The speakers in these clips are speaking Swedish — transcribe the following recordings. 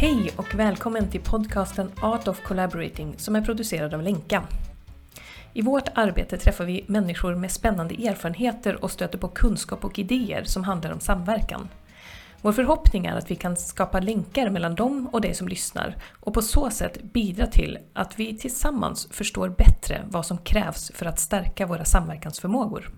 Hej och välkommen till podcasten Art of Collaborating som är producerad av Lenka. I vårt arbete träffar vi människor med spännande erfarenheter och stöter på kunskap och idéer som handlar om samverkan. Vår förhoppning är att vi kan skapa länkar mellan dem och dig som lyssnar och på så sätt bidra till att vi tillsammans förstår bättre vad som krävs för att stärka våra samverkansförmågor.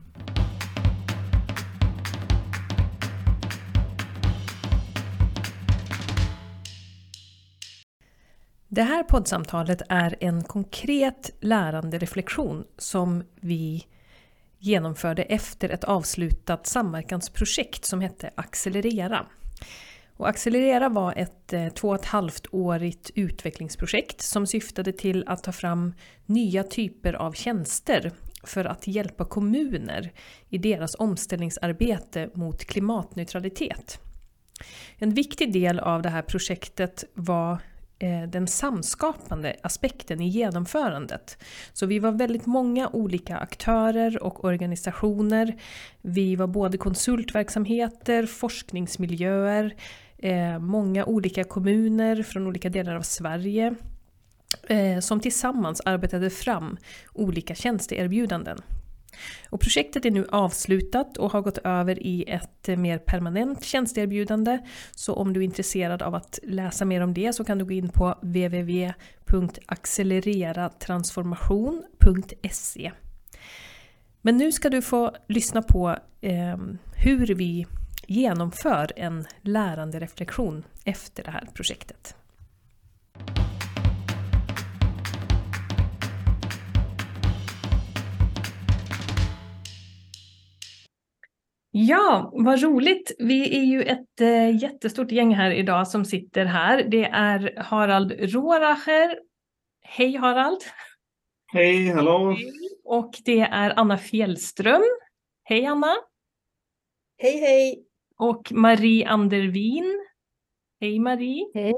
Det här poddsamtalet är en konkret lärande reflektion som vi genomförde efter ett avslutat samverkansprojekt som hette Accelerera. Och Accelerera var ett eh, två och ett halvt årigt utvecklingsprojekt som syftade till att ta fram nya typer av tjänster för att hjälpa kommuner i deras omställningsarbete mot klimatneutralitet. En viktig del av det här projektet var Eh, den samskapande aspekten i genomförandet. Så vi var väldigt många olika aktörer och organisationer. Vi var både konsultverksamheter, forskningsmiljöer, eh, många olika kommuner från olika delar av Sverige eh, som tillsammans arbetade fram olika tjänsteerbjudanden. Och projektet är nu avslutat och har gått över i ett mer permanent tjänsteerbjudande. Så om du är intresserad av att läsa mer om det så kan du gå in på www.accelereratransformation.se Men nu ska du få lyssna på eh, hur vi genomför en lärande reflektion efter det här projektet. Ja, vad roligt. Vi är ju ett äh, jättestort gäng här idag som sitter här. Det är Harald Råracher. Hej Harald! Hej, hallå! Och det är Anna Fjällström. Hej Anna! Hej hej! Och Marie Andervin. Hej Marie! Hej!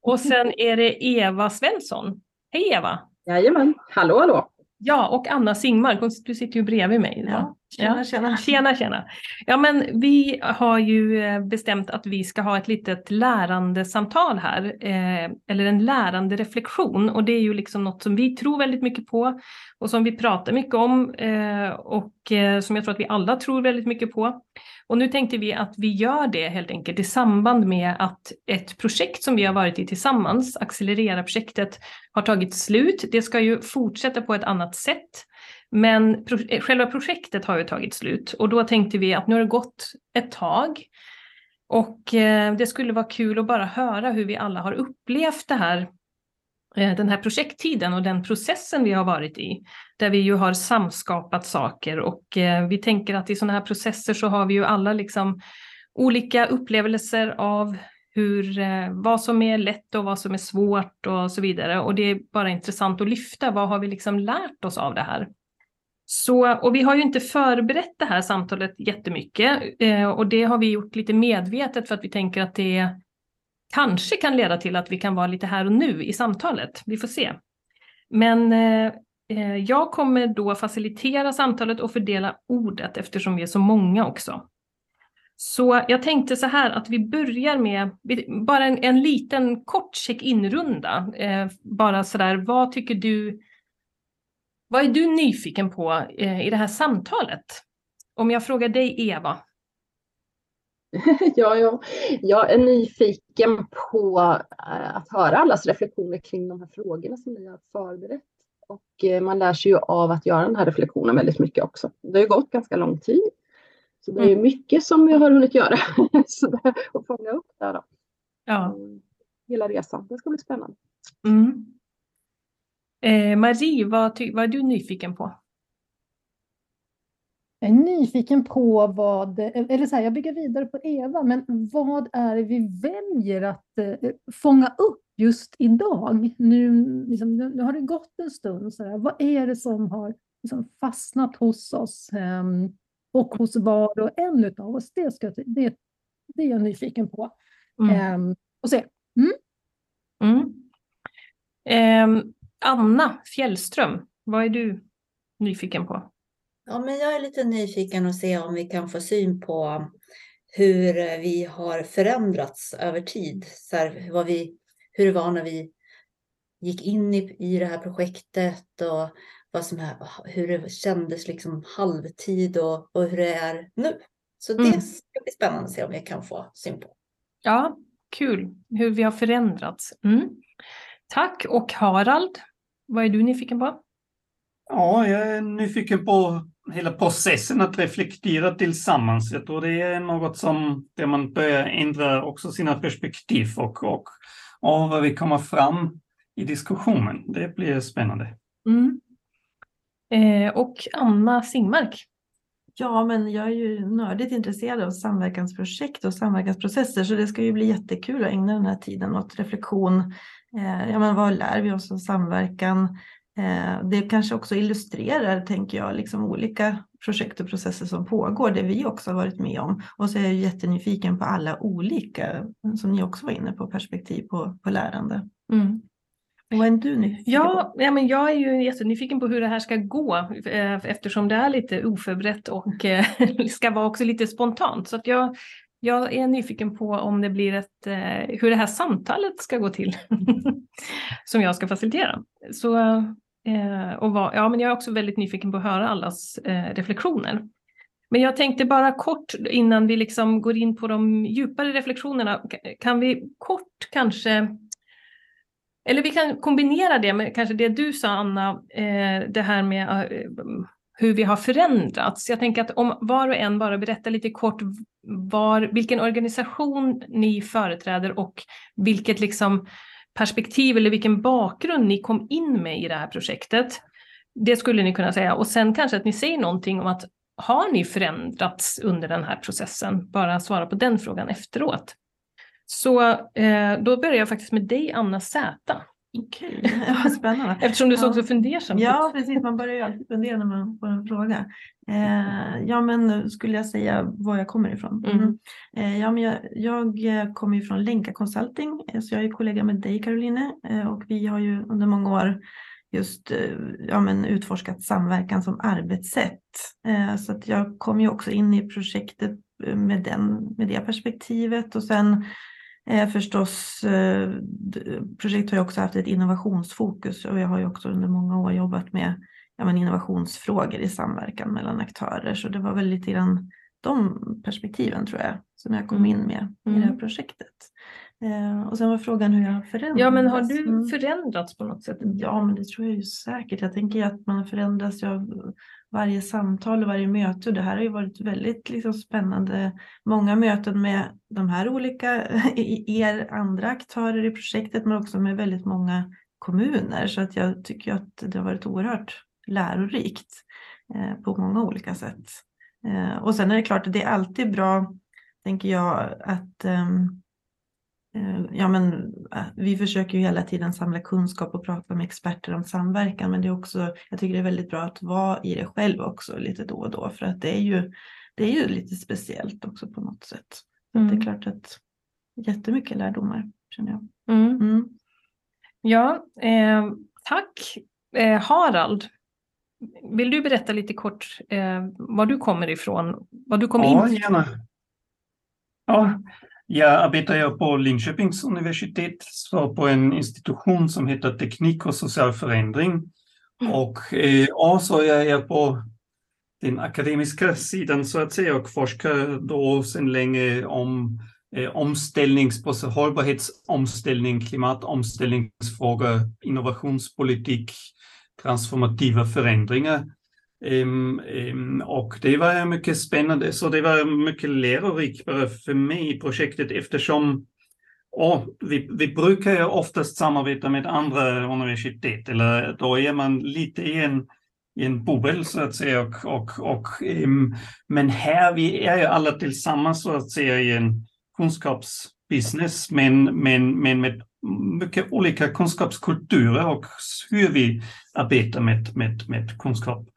Och sen är det Eva Svensson. Hej Eva! Jajamän, hallå hallå! Ja, och Anna Singmark, du sitter ju bredvid mig. Ja. Tjena, tjena. Tjena, tjena. Ja, men vi har ju eh, bestämt att vi ska ha ett litet lärandesamtal här, eh, eller en lärande reflektion. Och det är ju liksom något som vi tror väldigt mycket på och som vi pratar mycket om eh, och eh, som jag tror att vi alla tror väldigt mycket på. Och nu tänkte vi att vi gör det helt enkelt i samband med att ett projekt som vi har varit i tillsammans, Accelerera-projektet, har tagit slut. Det ska ju fortsätta på ett annat sätt. Men pro eh, själva projektet har ju tagit slut och då tänkte vi att nu har det gått ett tag och eh, det skulle vara kul att bara höra hur vi alla har upplevt det här, eh, den här projekttiden och den processen vi har varit i. Där vi ju har samskapat saker och eh, vi tänker att i sådana här processer så har vi ju alla liksom olika upplevelser av hur, eh, vad som är lätt och vad som är svårt och så vidare. Och det är bara intressant att lyfta, vad har vi liksom lärt oss av det här? Så, och vi har ju inte förberett det här samtalet jättemycket eh, och det har vi gjort lite medvetet för att vi tänker att det kanske kan leda till att vi kan vara lite här och nu i samtalet. Vi får se. Men eh, eh jag kommer då facilitera samtalet och fördela ordet eftersom vi är så många också. Så jag tänkte så här att vi börjar med bara en, en liten kort check-in-runda. Eh, bara sådär, vad tycker du vad är du nyfiken på eh, i det här samtalet? Om jag frågar dig Eva. ja, ja, jag är nyfiken på eh, att höra allas reflektioner kring de här frågorna som ni har förberett. Och eh, man lär sig ju av att göra den här reflektionen väldigt mycket också. Det har ju gått ganska lång tid. Så det är mm. mycket som jag har hunnit göra. så det, och fånga upp där då. Ja. Hela resan. Det ska bli spännande. Mm. Eh, Marie, vad, vad är du nyfiken på? Jag är nyfiken på vad, eller så här, jag bygger vidare på Eva, men vad är det vi väljer att eh, fånga upp just idag? Nu, liksom, nu har det gått en stund, så här, vad är det som har liksom, fastnat hos oss eh, och hos var och en av oss? Det, ska, det, det är jag nyfiken på. Mm. Eh, och se. Mm? Mm. Anna Fjällström, vad är du nyfiken på? Ja, men jag är lite nyfiken att se om vi kan få syn på hur vi har förändrats över tid. Så här, vad vi, hur det var när vi gick in i, i det här projektet och vad som är, hur det kändes liksom halvtid och, och hur det är nu. Så det mm. ska bli spännande att se om jag kan få syn på. Ja, kul hur vi har förändrats. Mm. Tack och Harald, vad är du nyfiken på? Ja, jag är nyfiken på hela processen att reflektera tillsammans. Jag tror det är något som där man börjar ändra också sina perspektiv och, och, och vad vi kommer fram i diskussionen. Det blir spännande. Mm. Eh, och Anna Singmark. Ja, men jag är ju nördigt intresserad av samverkansprojekt och samverkansprocesser så det ska ju bli jättekul att ägna den här tiden åt reflektion. Eh, ja, men vad lär vi oss av samverkan? Eh, det kanske också illustrerar, tänker jag, liksom olika projekt och processer som pågår, det vi också har varit med om. Och så är jag jättenyfiken på alla olika, som ni också var inne på, perspektiv på, på lärande. Mm vad är du nyfiken ja? Ja, men jag är ju jättenyfiken på hur det här ska gå eh, eftersom det är lite oförberett och eh, ska vara också lite spontant. Så att jag, jag är nyfiken på om det blir ett, hur det här samtalet ska gå till som jag ska facilitera. Så Eh, och var, ja, men jag är också väldigt nyfiken på att höra allas eh, reflektioner. Men jag tänkte bara kort innan vi liksom går in på de djupare reflektionerna, kan vi kort kanske eller vi kan kombinera det med kanske det du sa Anna, eh, det här med eh, hur vi har förändrats. Jag tänker att om var och en bara berättar lite kort var, vilken organisation ni företräder och vilket liksom perspektiv eller vilken bakgrund ni kom in med i det här projektet. Det skulle ni kunna säga. Och sen kanske att ni säger någonting om att har ni förändrats under den här processen? Bara svara på den frågan efteråt. Så eh, då börjar jag faktiskt med dig Anna Zäta. Okej, okay. spännande. Eftersom du såg så fundersam ut. Ja, precis. Man börjar ju alltid fundera när man får en fråga. Eh, ja, men skulle jag säga var jag kommer ifrån? Mm. Mm. Eh, ja, men jag, jag kommer ju från Länka Consulting, eh, så jag är kollega med dig Caroline eh, och vi har ju under många år just eh, ja, men utforskat samverkan som arbetssätt. Eh, så att jag kom ju också in i projektet med, den, med det perspektivet och sen Eh, förstås, eh, projektet har ju också haft ett innovationsfokus och jag har ju också under många år jobbat med ja, men innovationsfrågor i samverkan mellan aktörer. Så det var väl lite grann de perspektiven tror jag som jag kom mm. in med mm. i det här mm. projektet. Eh, och sen var frågan hur jag har förändrats. Ja, men har du mm. förändrats på något sätt? Ja, men det tror jag ju säkert. Jag tänker att man förändras av varje samtal och varje möte. Och det här har ju varit väldigt liksom, spännande. Många möten med de här olika, er andra aktörer i projektet, men också med väldigt många kommuner. Så att jag tycker att det har varit oerhört lärorikt eh, på många olika sätt. Eh, och sen är det klart att det är alltid bra, tänker jag, att um, ja, men, eh, vi försöker ju hela tiden samla kunskap och prata med experter om samverkan, men det är också, jag tycker det är väldigt bra att vara i det själv också lite då och då, för att det är ju, det är ju lite speciellt också på något sätt. Mm. Det är klart att jättemycket lärdomar känner jag. Mm. Mm. Ja, eh, tack. Eh, Harald, vill du berätta lite kort eh, var du kommer ifrån? Vad du kom ja, in? Gärna. Ja, jag arbetar på Linköpings universitet, så på en institution som heter Teknik och social förändring. Mm. Och eh, ja, så jag är på den akademiska sidan så att säga och forskar då sedan länge om eh, omställningsprocess, hållbarhetsomställning, klimatomställningsfrågor, innovationspolitik, transformativa förändringar. Um, um, och det var mycket spännande, så det var mycket lärorikt för mig i projektet eftersom oh, vi, vi brukar ju oftast samarbeta med andra universitet, eller då är man lite i en, i en bubbel så att säga. Och, och, och um, men här, vi är ju alla tillsammans så att säga i en kunskapsbusiness, men, men, men med mycket olika kunskapskulturer och hur vi arbetar med, med, med kunskap.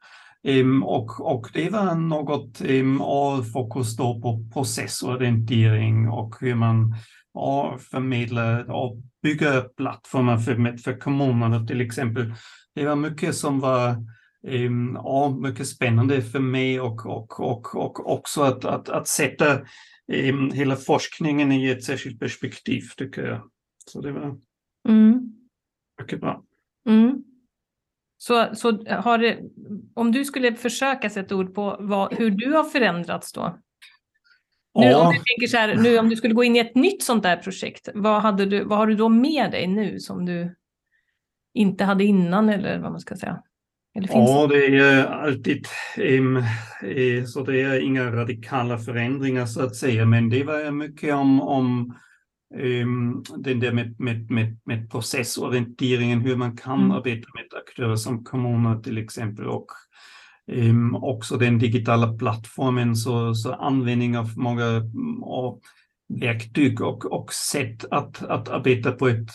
Um, och, och det var något av fokus då på processorientering och hur man förmedlar och bygger plattformar för, för kommunerna till exempel. Det var mycket som var ehm, ja, mycket spännande för mig och, och, och, och också att, att, att sätta ehm, hela forskningen i ett särskilt perspektiv tycker jag. Så det var Mm. mycket bra. Mm. Så, så har det, om du skulle försöka sätta ord på vad, hur du har förändrats då? Nu, Ja. om du tänker så här, nu om du skulle gå in i ett nytt sånt där projekt, vad, hade du, vad har du då med dig nu som du inte hade innan eller vad man ska säga? Ja, det är alltid så det är inga radikala förändringar så att säga, men det var mycket om, om den där med, med, med, med processorienteringen, hur man kan Mm. arbeta med aktörer som kommuner till exempel och ehm, också den digitala plattformen, så, så användning av många av verktyg och, och sätt att, att arbeta på ett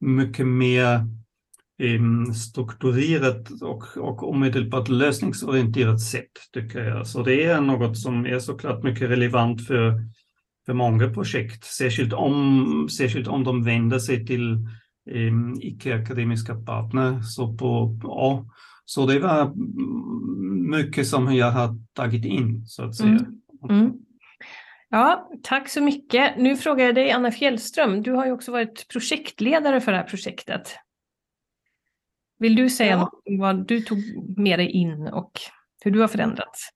mycket mer em, strukturerat och, och omedelbart lösningsorienterat sätt, tycker jag. Så det är något som är såklart mycket relevant för, för många projekt, särskilt om, särskilt om de vänder sig till em, icke-akademiska partner. Så, på, ja, så det var mycket som jag har tagit in, så att säga. Mm. Mm. Ja, tack så mycket. Nu frågar jag dig, Anna Fjällström, du har ju också varit projektledare för det här projektet. Vill du säga Ja. något om vad du tog med dig in och hur du har förändrats?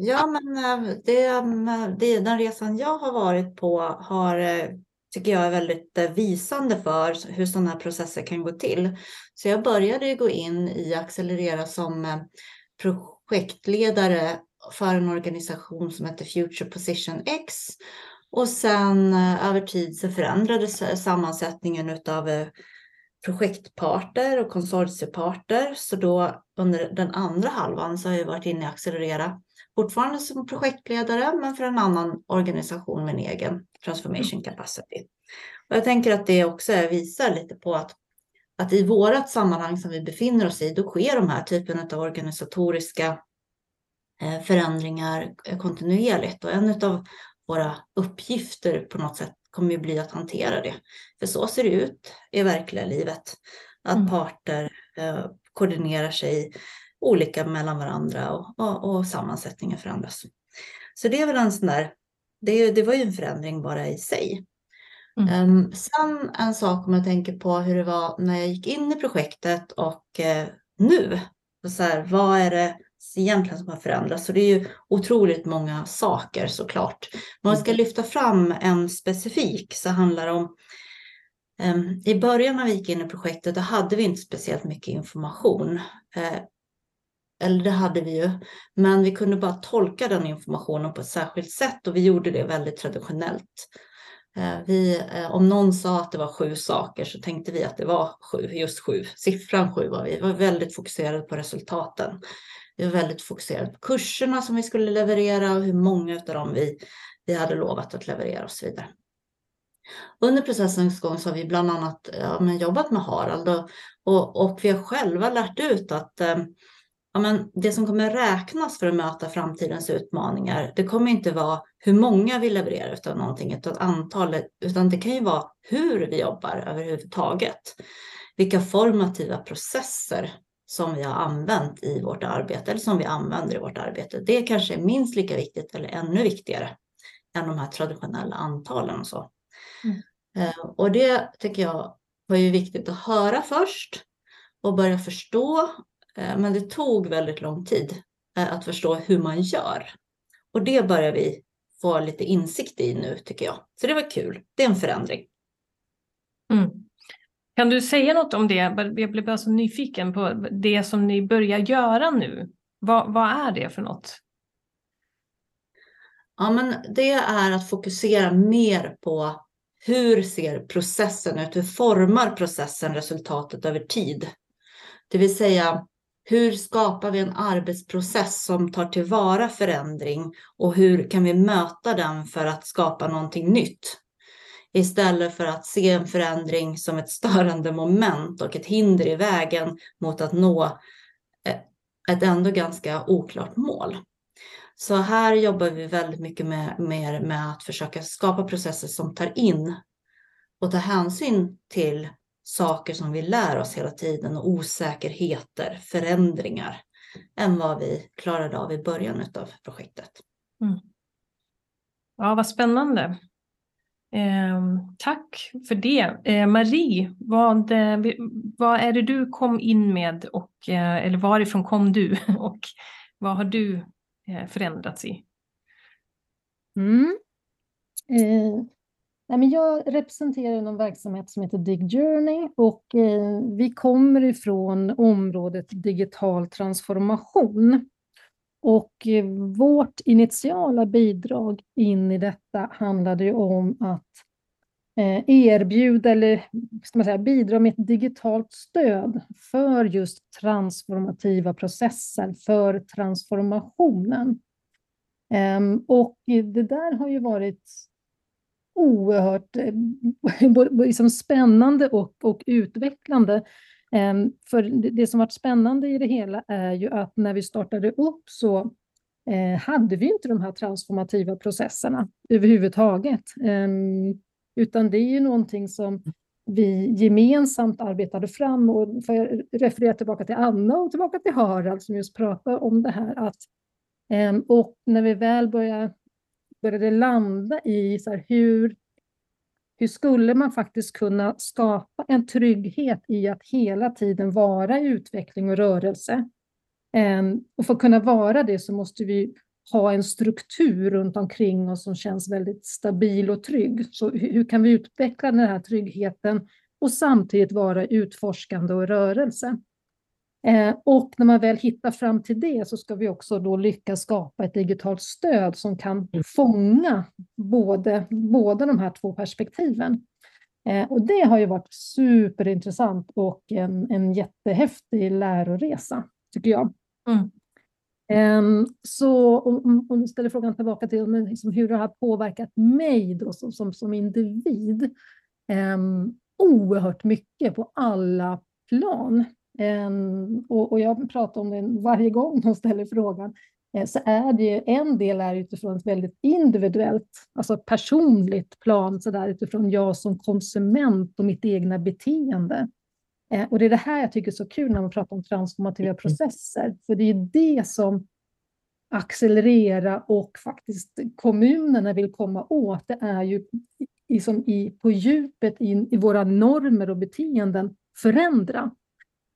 Ja, men eh, det, eh, det, den resan jag har varit på har, eh, tycker jag är väldigt visande för hur sådana här processer kan gå till. Så jag började ju gå in i Accelerera som projektledare för en organisation som heter Future Position X. Och sen över tid så förändrades sammansättningen utav projektparter och konsortieparter. Så då under den andra halvan så har jag varit inne i Accelerera fortfarande som projektledare, men för en annan organisation med en egen transformation capacity. Och jag tänker att det också visar lite på att, att i vårat sammanhang som vi befinner oss i, då sker de här typen av organisatoriska eh, förändringar eh, kontinuerligt. Och en av våra uppgifter på något sätt kommer ju bli att hantera det. För så ser det ut i verkliga livet. Att Mm. parter eh, koordinerar sig olika mellan varandra och, och, och sammansättningen förändras. Så det är väl en sån där, det, det var ju en förändring bara i sig. Mm. Ehm, sen en sak om jag tänker på hur det var när jag gick in i projektet och eh, nu. Och så här, vad är det egentligen som har förändrats? Så det är ju otroligt många saker såklart. Men om jag ska lyfta fram en specifik så handlar det om ehm, i början när vi gick in i projektet då hade vi inte speciellt mycket information. Eh, eller det hade vi ju, men vi kunde bara tolka den informationen på ett särskilt sätt och vi gjorde det väldigt traditionellt. Eh, vi, eh, om någon sa att det var sju saker så tänkte vi att det var sju, just sju. Siffran sju var vi. Vi var väldigt fokuserade på resultaten. Vi var väldigt fokuserade på kurserna som vi skulle leverera och hur många av dem vi, vi hade lovat att leverera och så vidare. Under processens gång så har vi bland annat ja, men jobbat med Harald och, och, och vi har själva lärt ut att eh, ja, men det som kommer räknas för att möta framtidens utmaningar, det kommer inte vara hur många vi levererar utan någonting, utan antalet, utan det kan ju vara hur vi jobbar överhuvudtaget. Vilka formativa processer som vi har använt i vårt arbete eller som vi använder i vårt arbete. Det kanske är minst lika viktigt eller ännu viktigare än de här traditionella antalen och så. Mm. Eh, Och det tycker jag var ju viktigt att höra först och börja förstå Men det tog väldigt lång tid eh, att förstå hur man gör. Och det börjar vi få lite insikt i nu tycker jag. Så det var kul. Det är en förändring. Mm. Kan du säga något om det? Jag blev bara så nyfiken på det som ni börjar göra nu. Vad, vad är det för något? Ja, men det är att fokusera mer på hur ser processen ut? Hur formar processen resultatet över tid? Det vill säga, hur skapar vi en arbetsprocess som tar tillvara förändring och hur kan vi möta den för att skapa någonting nytt? Istället för att se en förändring som ett störande moment och ett hinder i vägen mot att nå eh, ett ändå ganska oklart mål. Så här jobbar vi väldigt mycket med, med, med att försöka skapa processer som tar in och tar hänsyn till saker som vi lär oss hela tiden och osäkerheter, förändringar. än vad vi klarade av i början av projektet. Mm. Ja, vad spännande. Eh, tack för det. Eh, Marie, vad, eh, vad är det du kom in med och, eh, eller varifrån kom du och vad har du eh, förändrats i? Mm. Nej men jag representerar någon verksamhet som heter Dig Journey och eh, vi kommer ifrån området digital transformation. Och eh, vårt initiala bidrag in i detta handlade ju om att eh, erbjuda eller ska man säga, bidra med ett digitalt stöd för just transformativa processer, för transformationen. Ehm, och eh, det där har ju varit oerhört eh, liksom spännande och, och utvecklande. Ehm, för det som varit spännande i det hela är ju att när vi startade upp så eh, hade vi inte de här transformativa processerna överhuvudtaget. Ehm, utan det är ju någonting som vi gemensamt arbetade fram och för jag refererar tillbaka till Anna och tillbaka till Harald som just pratade om det här att ehm, och när vi väl börjar började landa i så här, hur, hur skulle man faktiskt kunna skapa en trygghet i att hela tiden vara i utveckling och rörelse. Ehm, och för att kunna vara det så måste vi ha en struktur runt omkring oss som känns väldigt stabil och trygg. Så hur kan vi utveckla den här tryggheten och samtidigt vara utforskande och rörelse? Eh, och när man väl hittar fram till det så ska vi också då lyckas skapa ett digitalt stöd som kan fånga både, båda de här två perspektiven. Eh, och det har ju varit superintressant och en, en jättehäftig läroresa, tycker jag. Mm. Um, så om, om, du ställer frågan tillbaka till liksom, hur det har påverkat mig då, som, som, som individ, um, oerhört mycket på alla plan. Ehm, och, och jag pratar om det varje gång de ställer frågan, eh, så är det en del är utifrån ett väldigt individuellt, alltså personligt plan, så där, utifrån jag som konsument och mitt egna beteende. Eh, och det är det här jag tycker är så kul när man pratar om transformativa processer, för det är det som accelerera och faktiskt kommunerna vill komma åt, det är ju liksom i, på djupet in i våra normer och beteenden förändra.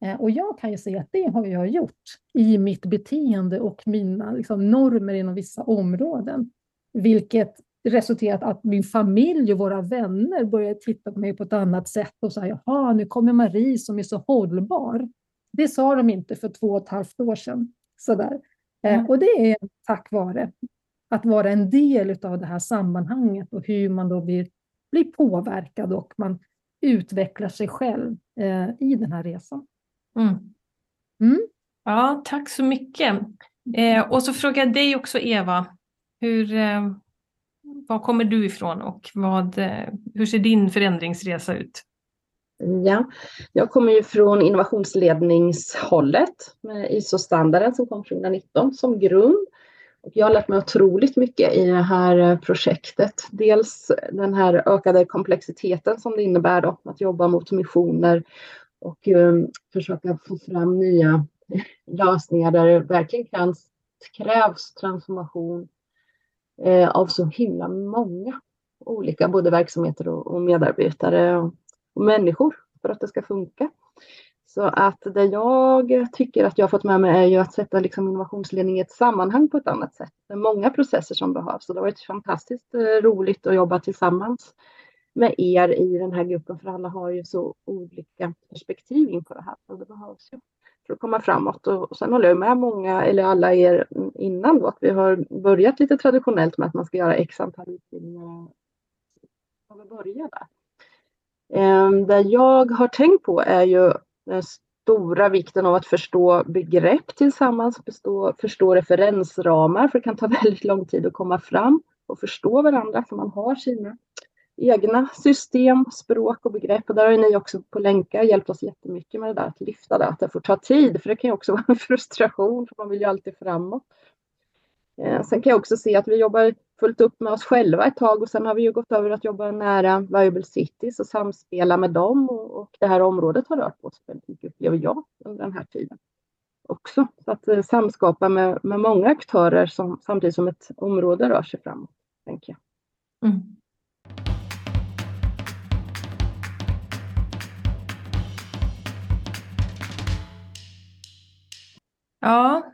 Eh, och jag kan ju se att det har jag gjort i mitt beteende och mina liksom, normer inom vissa områden. Vilket resulterat att min familj och våra vänner börjar titta på mig på ett annat sätt och säga jaha, nu kommer Marie som är så hållbar. Det sa de inte för två och ett halvt år sedan. Sådär. Eh, mm. Och det är tack vare att vara en del av det här sammanhanget och hur man då blir, blir påverkad och man utvecklar sig själv eh, i den här resan. Mm. Mm. Ja, tack så mycket. Eh, och så frågar jag dig också Eva, hur, eh, var kommer du ifrån och vad, eh, hur ser din förändringsresa ut? Ja, jag kommer ju från innovationsledningshållet med ISO-standarden som kom 2019 som grund. Och jag har lärt mig otroligt mycket i det här eh, projektet. Dels den här ökade komplexiteten som det innebär då, att jobba mot missioner och um, försöka få fram nya lösningar där det verkligen kan, krävs transformation eh, av så himla många olika både verksamheter och, och medarbetare och, och, människor för att det ska funka. Så att det jag tycker att jag har fått med mig är ju att sätta liksom innovationsledning i ett sammanhang på ett annat sätt. Det är många processer som behövs och det har varit fantastiskt eh, roligt att jobba tillsammans med er i den här gruppen, för alla har ju så olika perspektiv inför det här. Och det behövs ju för att komma framåt. Och sen håller jag med många, eller alla er innan då, att vi har börjat lite traditionellt med att man ska göra x antal utbildningar. Vi börja där. Ehm, det jag har tänkt på är ju den stora vikten av att förstå begrepp tillsammans, förstå, förstå referensramar, för det kan ta väldigt lång tid att komma fram och förstå varandra, för man har sina egna system, språk och begrepp. Och där har ni också på länkar hjälpt oss jättemycket med det där att lyfta det, att det får ta tid, för det kan ju också vara en frustration, för man vill ju alltid framåt. Eh, sen kan jag också se att vi jobbar fullt upp med oss själva ett tag och sen har vi ju gått över att jobba nära Viable Cities och samspela med dem och, och det här området har rört på sig väldigt mycket, upplever jag, under den här tiden. också. Så att eh, samskapa med, med många aktörer som, samtidigt som ett område rör sig framåt, tänker jag. Mm. Ja,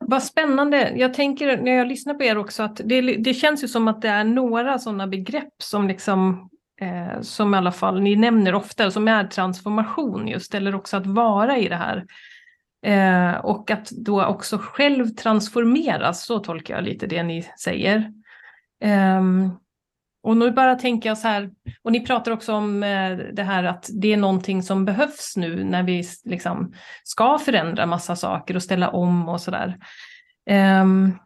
vad spännande. Jag tänker när jag lyssnar på er också att det, det känns ju som att det är några sådana begrepp som liksom eh, som i alla fall ni nämner ofta, som är transformation just, eller också att vara i det här. Eh, och att då också själv transformeras, så tolkar jag lite det ni säger. Eh, och nu bara tänker jag så här, och ni pratar också om eh, det här att det är någonting som behövs nu när vi liksom ska förändra massa saker och ställa om och sådär. Um, ehm,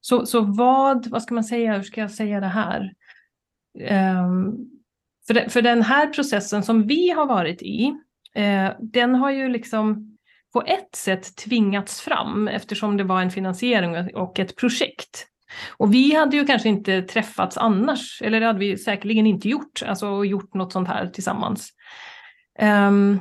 så, så vad, vad ska man säga, hur ska jag säga det här? Um, för, de, för den här processen som vi har varit i, uh, den har ju liksom på ett sätt tvingats fram eftersom det var en finansiering och ett projekt. Och vi hade ju kanske inte träffats annars, eller det hade vi säkerligen inte gjort, alltså gjort något sånt här tillsammans. Um,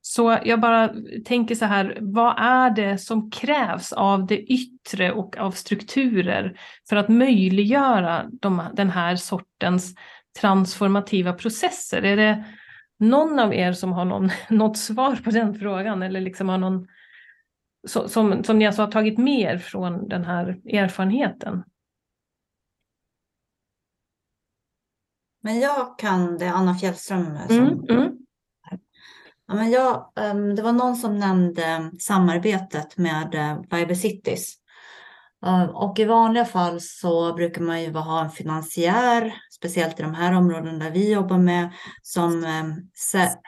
så jag bara tänker så här, vad är det som krävs av det yttre och av strukturer för att möjliggöra de, den här sortens transformativa processer? Är det någon av er som har någon, något svar på den frågan eller liksom har någon som, som ni alltså har tagit med er från den här erfarenheten? Men jag kan det, Anna Fjällström. Som, mm, mm. Ja, men jag, ehm, det var någon som nämnde samarbetet med uh, Viber Cities. Ehm, och i vanliga fall så brukar man ju ha en finansiär, speciellt i de här områdena där vi jobbar med, som ehm,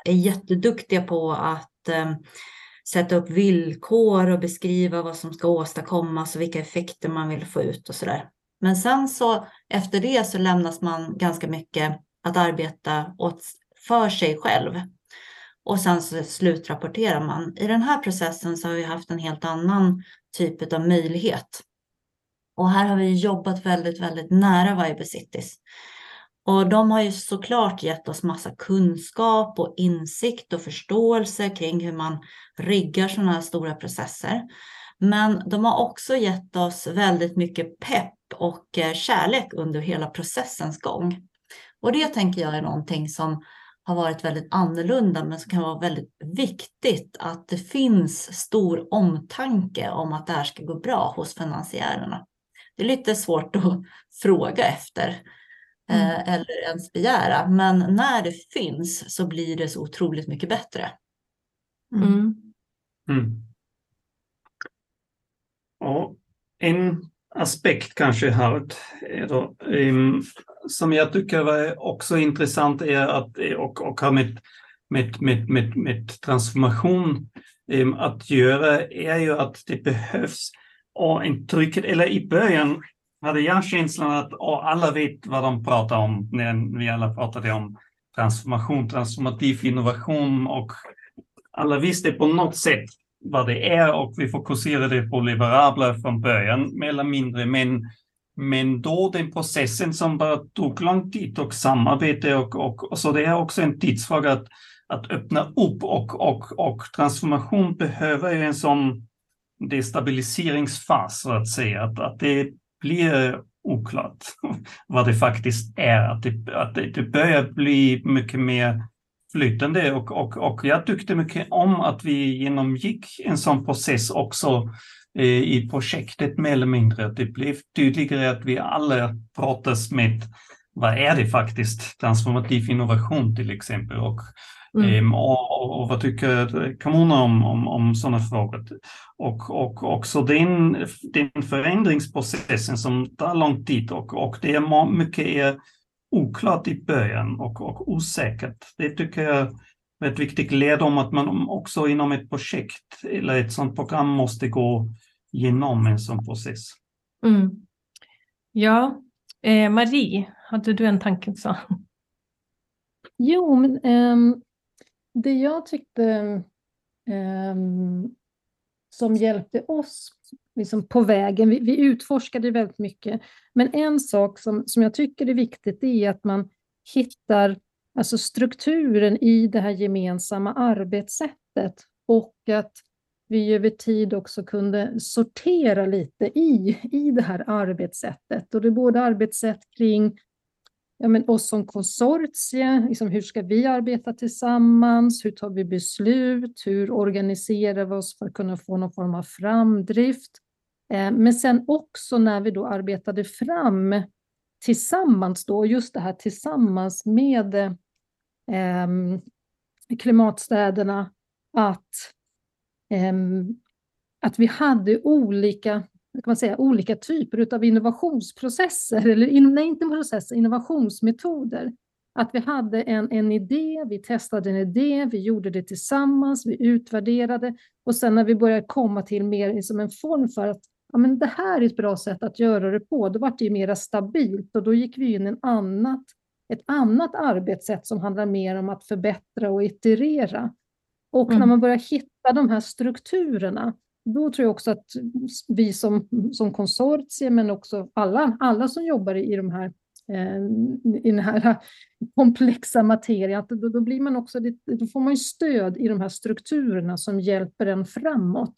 är jätteduktiga på att sätta upp villkor och beskriva vad som ska åstadkommas och vilka effekter man vill få ut och sådär. Men sen så efter det så lämnas man ganska mycket att arbeta åt, för sig själv. Och sen så slutrapporterar man. I den här processen så har vi haft en helt annan typ av möjlighet. Och här har vi jobbat väldigt, väldigt nära Viber Cities. Och de har ju såklart gett oss massa kunskap och insikt och förståelse kring hur man riggar sådana här stora processer. Men de har också gett oss väldigt mycket pepp och eh, kärlek under hela processens gång. Och det tänker jag är någonting som har varit väldigt annorlunda men som kan vara väldigt viktigt att det finns stor omtanke om att det här ska gå bra hos finansiärerna. Det är lite svårt att fråga efter mm. Eh, eller ens begära. Men när det finns så blir det så otroligt mycket bättre. Mm. Mm. mm. Och en aspekt kanske här då, um, som jag tycker var också intressant är att, och, och har med, med, med, med, med transformation um, att göra är ju att det behövs och en trycket, eller i början hade jag känslan att alla vet vad de pratar om när vi alla pratade om transformation, transformativ innovation och alla visste på något sätt vad det är och vi fokuserade på liberabla från början, mer eller mindre. Men, men då den processen som bara tog lång tid och samarbete och, och, och så det är också en tidsfråga att, att öppna upp och, och, och transformation behöver ju en sån destabiliseringsfas så att säga. Att, att det blir oklart vad det faktiskt är. Att det, att det, det börjar bli mycket mer flytande och, och, och jag tyckte mycket om att vi genomgick en sån process också eh, i projektet mer eller mindre. Att det blev tydligare att vi alla pratas med vad är det faktiskt, transformativ innovation till exempel. Och Mm. Ehm, och, och, vad tycker kommunerna om, om, om sådana frågor? Och, och också den, den förändringsprocessen som tar lång tid och, och det är mycket är oklart i början och, och osäkert. Det tycker jag är ett viktigt lärdom att man också inom ett projekt eller ett sådant program måste gå igenom en sån process. Mm. Ja, eh, Marie, hade du en tanke? Så? Jo, men um, det jag tyckte eh, som hjälpte oss liksom på vägen, vi, vi utforskade väldigt mycket, men en sak som, som jag tycker är viktigt är att man hittar alltså strukturen i det här gemensamma arbetssättet och att vi över tid också kunde sortera lite i, i det här arbetssättet. Och det är både arbetssätt kring ja, men oss som konsortie, liksom hur ska vi arbeta tillsammans, hur tar vi beslut, hur organiserar vi oss för att kunna få någon form av framdrift. Eh, men sen också när vi då arbetade fram tillsammans då, just det här tillsammans med eh, klimatstäderna, att, eh, att vi hade olika kan man säga, olika typer av innovationsprocesser, eller nej, inte processer, innovationsmetoder. Att vi hade en, en idé, vi testade en idé, vi gjorde det tillsammans, vi utvärderade och sen när vi började komma till mer som en form för att ja, men det här är ett bra sätt att göra det på, då var det mer stabilt och då gick vi in i en annat, ett annat arbetssätt som handlar mer om att förbättra och iterera. Och mm. när man börjar hitta de här strukturerna då tror jag också att vi som, som konsortium, men också alla, alla som jobbar i, de här, eh, i den här komplexa materian, då, då, blir man också, då får man ju stöd i de här strukturerna som hjälper en framåt.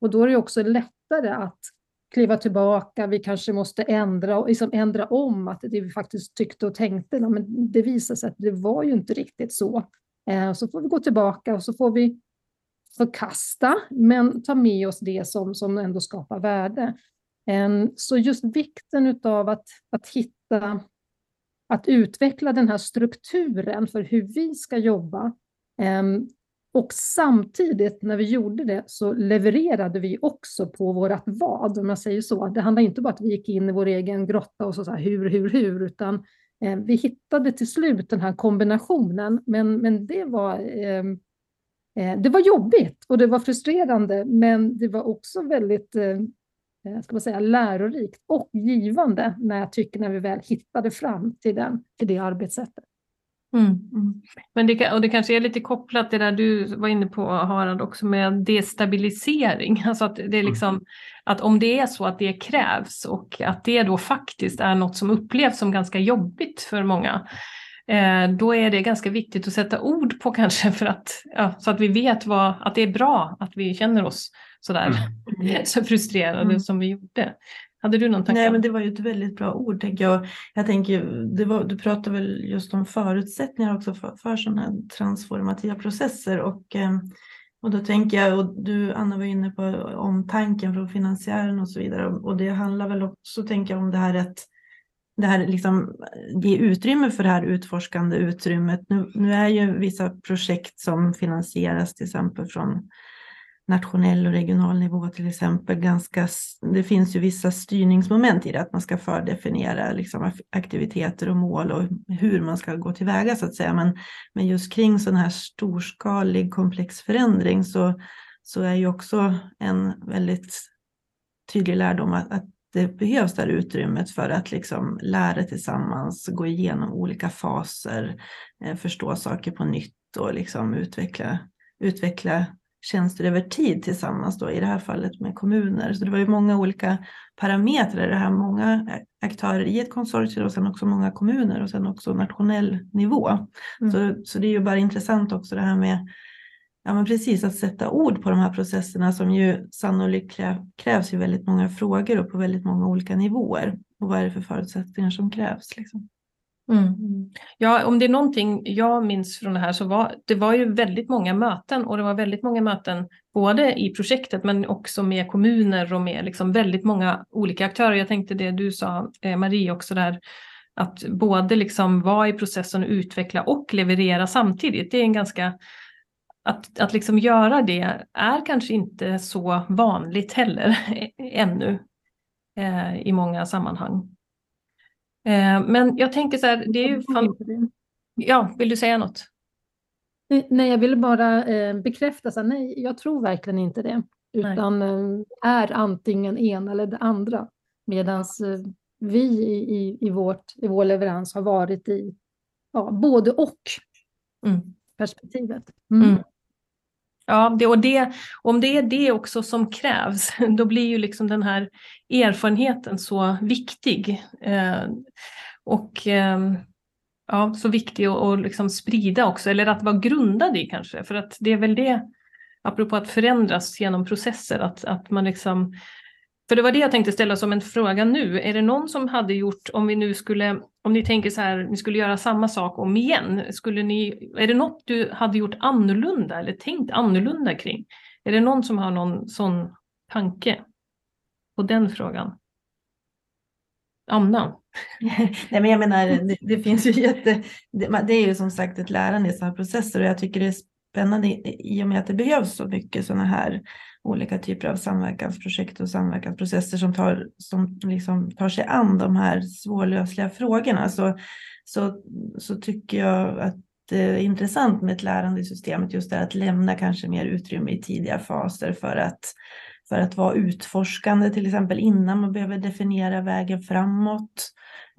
Och då är det också lättare att kliva tillbaka, vi kanske måste ändra, liksom ändra om att det vi faktiskt tyckte och tänkte, men det visar sig att det var ju inte riktigt så. Eh, så får vi gå tillbaka och så får vi förkasta, men ta med oss det som, som ändå skapar värde. Ehm, så just vikten av att, att hitta, att utveckla den här strukturen för hur vi ska jobba. Ehm, och samtidigt när vi gjorde det så levererade vi också på vårt vad, om jag säger så. Det handlar inte bara om att vi gick in i vår egen grotta och så, så här, hur, hur, hur, utan ehm, vi hittade till slut den här kombinationen, men, men det var Eh, det var jobbigt och det var frustrerande, men det var också väldigt eh, eh, ska man säga, lärorikt och givande när jag tycker när vi väl hittade fram till, den, till det arbetssättet. Mm. Mm. Men det, och det kanske är lite kopplat det där du var inne på Harald också med destabilisering. Alltså att, det är liksom, mm. att om det är så att det krävs och att det då faktiskt är något som upplevs som ganska jobbigt för många Eh, då är det ganska viktigt att sätta ord på kanske för att, ja, så att vi vet vad, att det är bra att vi känner oss sådär mm. så frustrerade mm. som vi gjorde. Hade du någon tanke? Nej, men det var ju ett väldigt bra ord tänker jag. Jag tänker, var, du pratade väl just om förutsättningar också för, för sådana här transformativa processer och eh, och då tänker jag, och du Anna var inne på omtanken från finansiären och så vidare, och det handlar väl också, tänker jag, om det här att det här liksom, eh, ge utrymme för det här utforskande utrymmet. Nu, nu är ju vissa projekt som finansieras till exempel från nationell och regional nivå till exempel ganska, det finns ju vissa styrningsmoment i det, att man ska fördefiniera liksom aktiviteter och mål och hur man ska gå tillväga så att säga. Men, men just kring sån här storskalig komplex förändring så, så är ju också en väldigt tydlig lärdom att, att det behövs det här utrymmet för att liksom lära tillsammans, gå igenom olika faser, eh, förstå saker på nytt och liksom utveckla, utveckla tjänster över tid tillsammans då, i det här fallet med kommuner. Så det var ju många olika parametrar, det här många aktörer i ett konsortium och sen också många kommuner och sen också nationell nivå. Mm. Så, så det är ju bara intressant också det här med Ja, men precis, att sätta ord på de här processerna som ju sannolikt krävs ju väldigt många frågor och på väldigt många olika nivåer. Och vad är det för förutsättningar som krävs? Liksom? Mm. Ja, om det är någonting jag minns från det här så var det var ju väldigt många möten och det var väldigt många möten både i projektet men också med kommuner och med liksom väldigt många olika aktörer. Jag tänkte det du sa eh, Marie också där att både liksom vara i processen och utveckla och leverera samtidigt. Det är en ganska att, att liksom göra det är kanske inte så vanligt heller ännu eh, i många sammanhang. Eh, men jag tänker så här, det är ju... Fan... Ja, vill du säga något? Nej, jag ville bara eh, bekräfta, så här, nej, jag tror verkligen inte det, utan eh, är antingen en eller det andra, medan eh, vi i, i, vårt, i vår leverans har varit i ja, både och mm. perspektivet. Mm. Mm. Ja, det, och det, om det är det också som krävs, då blir ju liksom den här erfarenheten så viktig. Eh, och eh, ja, så viktig att liksom sprida också, eller att vara grundad i kanske, för att det är väl det apropå att förändras genom processer, att, att man liksom för det var det jag tänkte ställa som en fråga nu. Är det någon som hade gjort, om vi nu skulle, om ni tänker så här, ni skulle göra samma sak om igen, skulle ni, är det något du hade gjort annorlunda eller tänkt annorlunda kring? Är det någon som har någon sån tanke på den frågan? Anna? Nej, men jag menar, det, det finns ju jätte... Det, det, är ju som sagt ett lärande i sådana processer och jag tycker det är spännande i och med att det behövs så mycket sådana här olika typer av samverkansprojekt och samverkansprocesser som tar, som liksom tar sig an de här svårlösliga frågorna så, så, så tycker jag att det är intressant med ett lärande i systemet just det att lämna kanske mer utrymme i tidiga faser för att, för att vara utforskande till exempel innan man behöver definiera vägen framåt.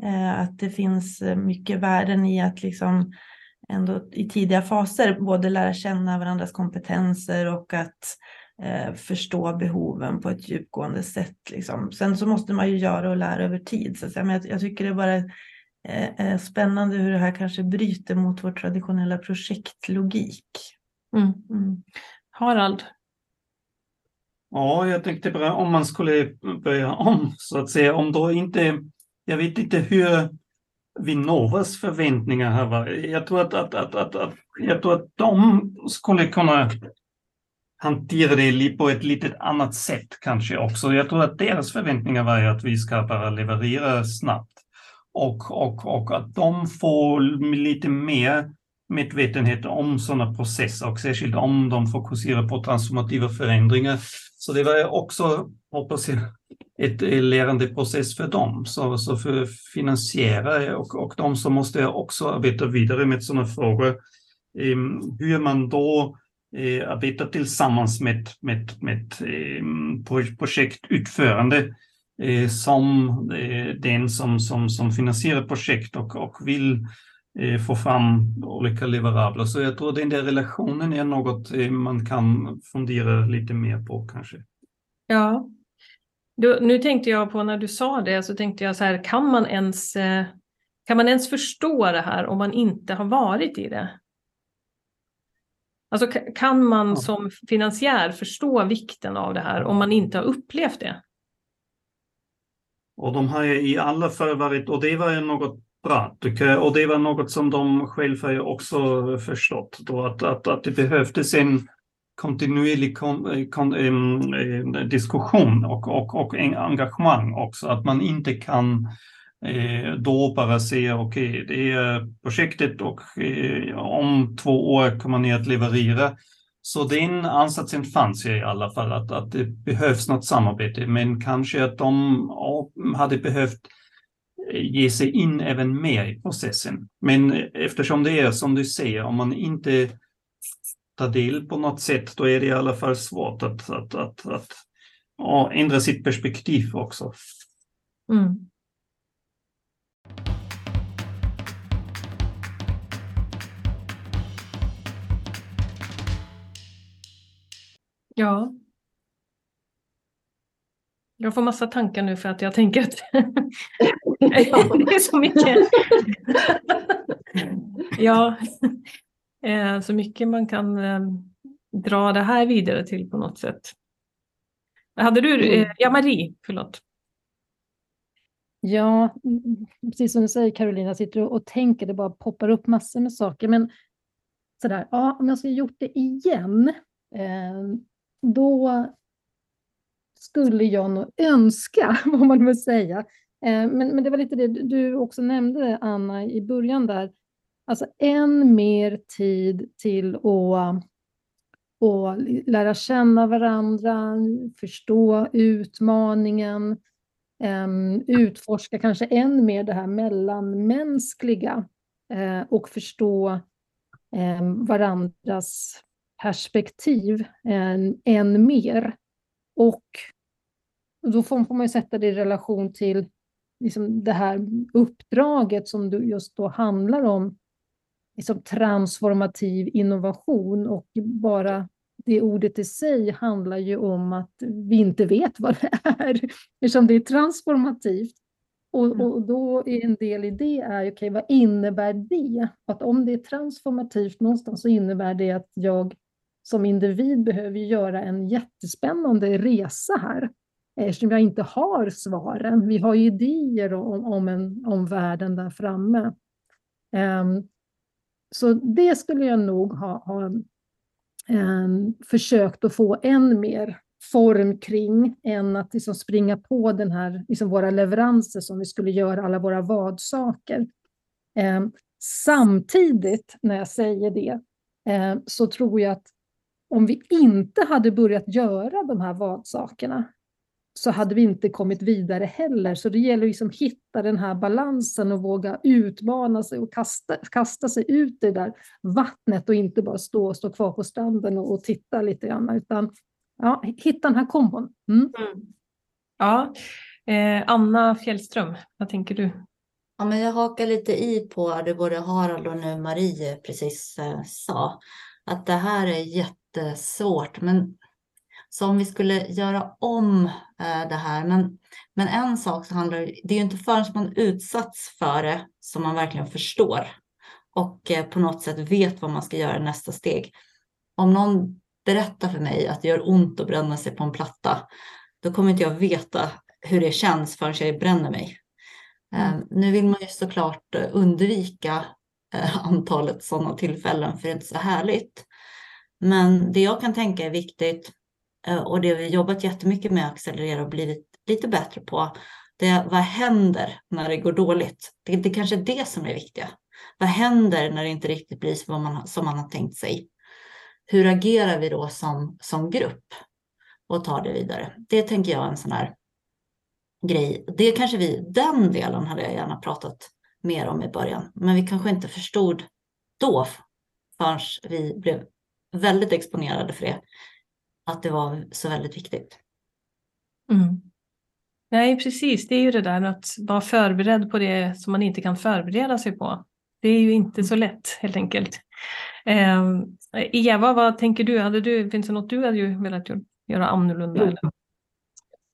Eh, att det finns eh, mycket värden i att liksom ändå i tidiga faser både lära känna varandras kompetenser och att eh, förstå behoven på ett djupgående sätt. Liksom. Sen så måste man ju göra och lära över tid. Så att säga. Men jag, jag tycker det är bara eh, spännande hur det här kanske bryter mot vår traditionella projektlogik. Mm. Mm. Harald? Ja, jag tänkte bara om man skulle börja om så att säga, om då inte, jag vet inte hur Vinnovas förväntningar här var. Jag tror att, att, att, att, att, jag tror att de skulle kunna hantera det på ett lite annat sätt kanske också. Jag tror att deras förväntningar var att vi ska bara leverera snabbt och, och, och att de får lite mer medvetenhet om sådana processer och särskilt om de fokuserar på transformativa förändringar. Så det var också, hoppas jag, ett lärandeprocess för dem. Så, så för finansierare och, och de som måste också arbeta vidare med sådana frågor. Ehm, hur man då eh, arbetar tillsammans med, med, med eh, projektutförande eh, som eh, den som, som, som finansierar projekt och, och vill eh, få fram olika leverabler. Så jag tror den där relationen är något eh, man kan fundera lite mer på kanske. Ja, du, nu tänkte jag på när du sa det så tänkte jag så här, kan man ens, eh, kan man ens förstå det här om man inte har varit i det? Alltså kan man ja. som finansiär förstå vikten av det här om man inte har upplevt det? Och de har i alla fall varit, och det var något bra tycker jag, och det var något som de själva också förstått, då att, att, att det behövdes en kontinuerlig kon, eh, kon, eh, mm, eh, diskussion och, och, och engagemang också, att man inte kan eh, då bara säga okej, okay, det är projektet och eh, om två år kommer ni att leverera. Så den ansatsen fanns i alla fall, att, att det behövs något samarbete, men kanske att de hade behövt eh, ge sig in även mer i processen. Men eftersom det är som du säger, om man inte tar del på något sätt, då är det i alla fall svårt att, att, att, att ja, ändra sitt perspektiv också. Mm. Ja. Jag får massa tankar nu för att jag tänker att det är så mycket. ja, eh, så mycket man kan eh, dra det här vidare till på något sätt. Hade du, mm. eh, ja Marie, förlåt. Ja, precis som du säger Carolina, sitter och tänker, det bara poppar upp massor med saker. Men sådär, ja, om jag skulle gjort det igen, då skulle jag nog önska, vad man vill säga. Eh, men, men det var lite det du också nämnde, Anna, i början där. Alltså än mer tid till att och lära känna varandra, förstå utmaningen, ehm, utforska kanske än mer det här mellanmänskliga eh, och förstå ehm, varandras perspektiv än, än mer. Och då får, man ju sätta det i relation till liksom det här uppdraget som just då handlar om liksom transformativ innovation och bara det ordet i sig handlar ju om att vi inte vet vad det är eftersom det är transformativt. Och, mm. och då är en del i det är, okej, okay, vad innebär det? Att om det är transformativt någonstans så innebär det att jag som individ behöver göra en jättespännande resa här. Eftersom jag inte har svaren. Vi har ju idéer om, om, en, om världen där framme. Um, så det skulle jag nog ha, ha um, försökt att få än mer form kring än att liksom springa på den här, liksom våra leveranser som vi skulle göra, alla våra vadsaker. Eh, samtidigt, när jag säger det, eh, så tror jag att om vi inte hade börjat göra de här vadsakerna så hade vi inte kommit vidare heller. Så det gäller liksom att hitta den här balansen och våga utmana sig och kasta, kasta sig ut i det där vattnet och inte bara stå, stå kvar på stranden och, och titta lite grann, utan ja, hitta den här kombon. Mm. Mm. Ja, eh, Anna Fjällström, vad tänker du? Ja, men jag hakar lite i på det både Harald och nu Marie precis eh, sa. Att det här är jättesvårt. Men så om vi skulle göra om eh, det här. Men, men en sak så handlar det är ju inte förrän man utsatts för det som man verkligen förstår och eh, på något sätt vet vad man ska göra nästa steg. Om någon berättar för mig att det gör ont att bränna sig på en platta, då kommer inte jag veta hur det känns förrän jag bränner mig. Mm. Nu vill man ju såklart eh, undvika eh, antalet sådana tillfällen, för det är inte så härligt. Men det jag kan tänka är viktigt eh, Eh, och det vi jobbat jättemycket med att accelerera och blivit lite bättre på, det är vad händer när det går dåligt? Det, det kanske är det som är viktiga. Vad händer när det inte riktigt blir som man, som man har tänkt sig? hur agerar vi då som, som grupp och tar det vidare? Det tänker jag är en sån här grej. Det kanske vi, den delen hade jag gärna pratat mer om i början, men vi kanske inte förstod då förrän vi blev väldigt exponerade för det, att det var så väldigt viktigt. Mm. Nej, precis. Det är ju det där att vara förberedd på det som man inte kan förbereda sig på. Det är ju inte så lätt helt enkelt. Eh, Eva, vad tänker du? Hade du? Finns det något du hade velat göra annorlunda? Eller?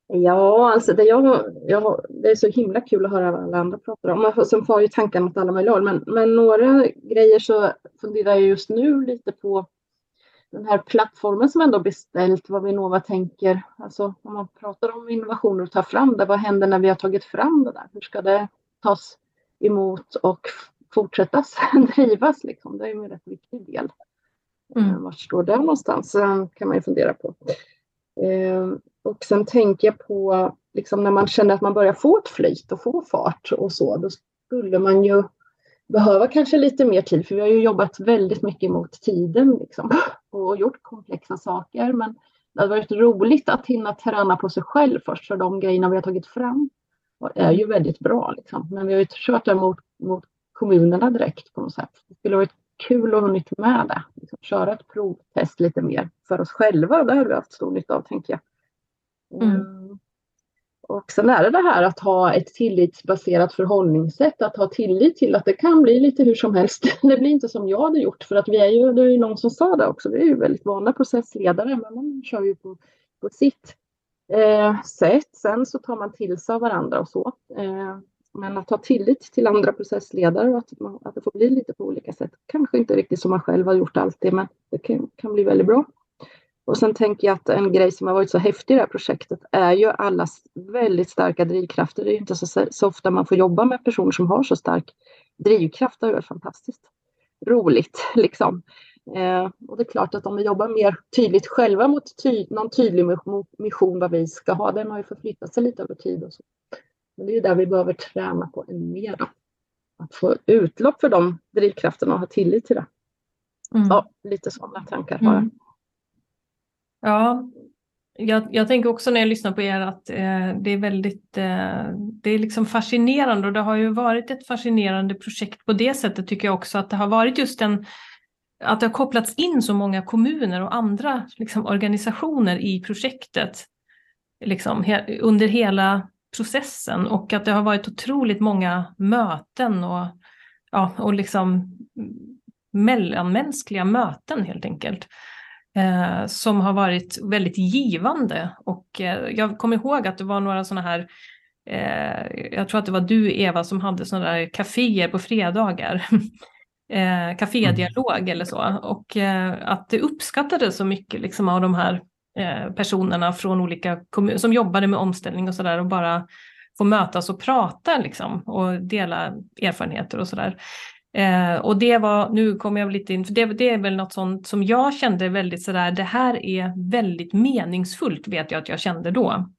Ja, alltså det, jag, jag, det är så himla kul att höra vad alla andra pratar om. Sen får ju tankarna åt alla möjliga håll. Men, men några grejer så funderar jag just nu lite på den här plattformen som ändå beställt, vad Vinnova tänker. Alltså om man pratar om innovationer och tar fram det, vad händer när vi har tagit fram det där? Hur ska det tas emot och fortsättas drivas? Liksom? Det är ju en rätt viktig del. Mm. Eh, Var står det någonstans? kan man ju fundera på. Eh, och sen tänker jag på liksom när man känner att man börjar få ett flyt och få fart och så, då skulle man ju behöva kanske lite mer tid, för vi har ju jobbat väldigt mycket mot tiden liksom, och gjort komplexa saker. Men det hade varit roligt att hinna träna på sig själv först, för de grejerna vi har tagit fram är ju väldigt bra. Liksom. Men vi har ju kört det mot, mot kommunerna direkt på något sätt. Det skulle varit kul att ha hunnit med det. Liksom, köra ett provtest lite mer för oss själva. Det har vi haft stor nytta av, tänker jag. Mm. Och sen är det det här att ha ett tillitsbaserat förhållningssätt, att ha tillit till att det kan bli lite hur som helst. Det blir inte som jag hade gjort, för att vi är ju, det är ju någon som sa det också, vi är ju väldigt vana processledare, men man kör ju på, på sitt eh, sätt. Sen så tar man till sig av varandra och så. Eh, men att ha tillit till andra processledare och att, man, att det får bli lite på olika sätt. Kanske inte riktigt som man själv har gjort alltid, men det kan, kan bli väldigt bra. Och sen tänker jag att en grej som har varit så häftig i det här projektet är ju allas väldigt starka drivkrafter. Det är ju inte så, så ofta man får jobba med personer som har så stark drivkraft. Det är ju fantastiskt roligt liksom. Eh, och det är klart att om vi jobbar mer tydligt själva mot ty någon tydlig mission vad vi ska ha, den har ju förflyttat sig lite över tid och så. Men det är där vi behöver träna på ännu mer. Då. Att få utlopp för de drivkrafterna och ha tillit till det. Mm. Ja, lite sådana tankar har jag. Mm. Ja, jag, jag, tänker också när jag lyssnar på er att eh, det är väldigt eh, det är liksom fascinerande och det har ju varit ett fascinerande projekt på det sättet tycker jag också att det har varit just en att det har kopplats in så många kommuner och andra liksom, organisationer i projektet liksom, he, under hela processen och att det har varit otroligt många möten och, ja, och liksom mellanmänskliga möten helt enkelt. Eh, som har varit väldigt givande och eh, jag kommer ihåg att det var några sådana här eh, jag tror att det var du Eva som hade sådana där kaféer på fredagar eh, kafédialog eller så. Och eh, att det uppskattades så mycket liksom, av de här eh, personerna från olika kommuner som jobbade med omställning och sådär och bara få mötas och prata liksom, och dela erfarenheter och sådär. Eh, och det var, nu kommer jag lite in, för det, det är väl något sånt som jag kände väldigt sådär, det här är väldigt meningsfullt vet jag att jag kände då.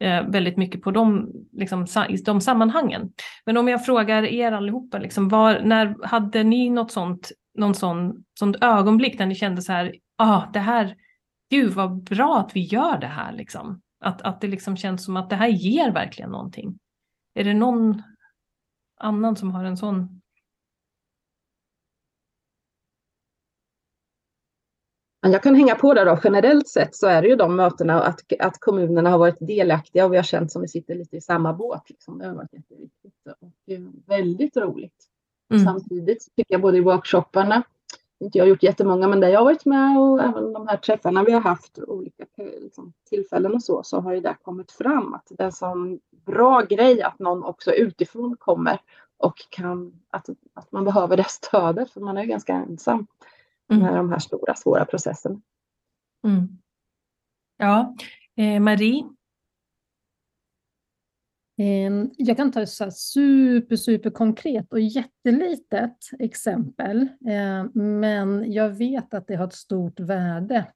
Eh, väldigt mycket på de, liksom, i de sammanhangen. Men om jag frågar er allihopa, liksom, var, när hade ni något sånt, någon sån, sånt ögonblick där ni kände så här, ah, det här, gud vad bra att vi gör det här liksom. Att, att det liksom känns som att det här ger verkligen någonting. Är det någon annan som har en sån Jag kan hänga på där då. Generellt sett så är det ju de mötena att, att kommunerna har varit delaktiga och vi har känt som vi sitter lite i samma båt. Liksom. Det har varit jätteviktigt och väldigt roligt. Mm. Samtidigt tycker jag både i workshopparna, inte jag har gjort jättemånga, men där jag har varit med och även de här träffarna vi har haft, olika liksom, tillfällen och så, så har ju det kommit fram att det är en sån bra grej att någon också utifrån kommer och kan, att, att man behöver det stödet, för man är ju ganska ensam. Med de här stora svåra processerna. Mm. Ja, eh, Marie? Ehm, jag kan ta ett så super, super konkret och jättelitet exempel, ehm, men jag vet att det har ett stort värde.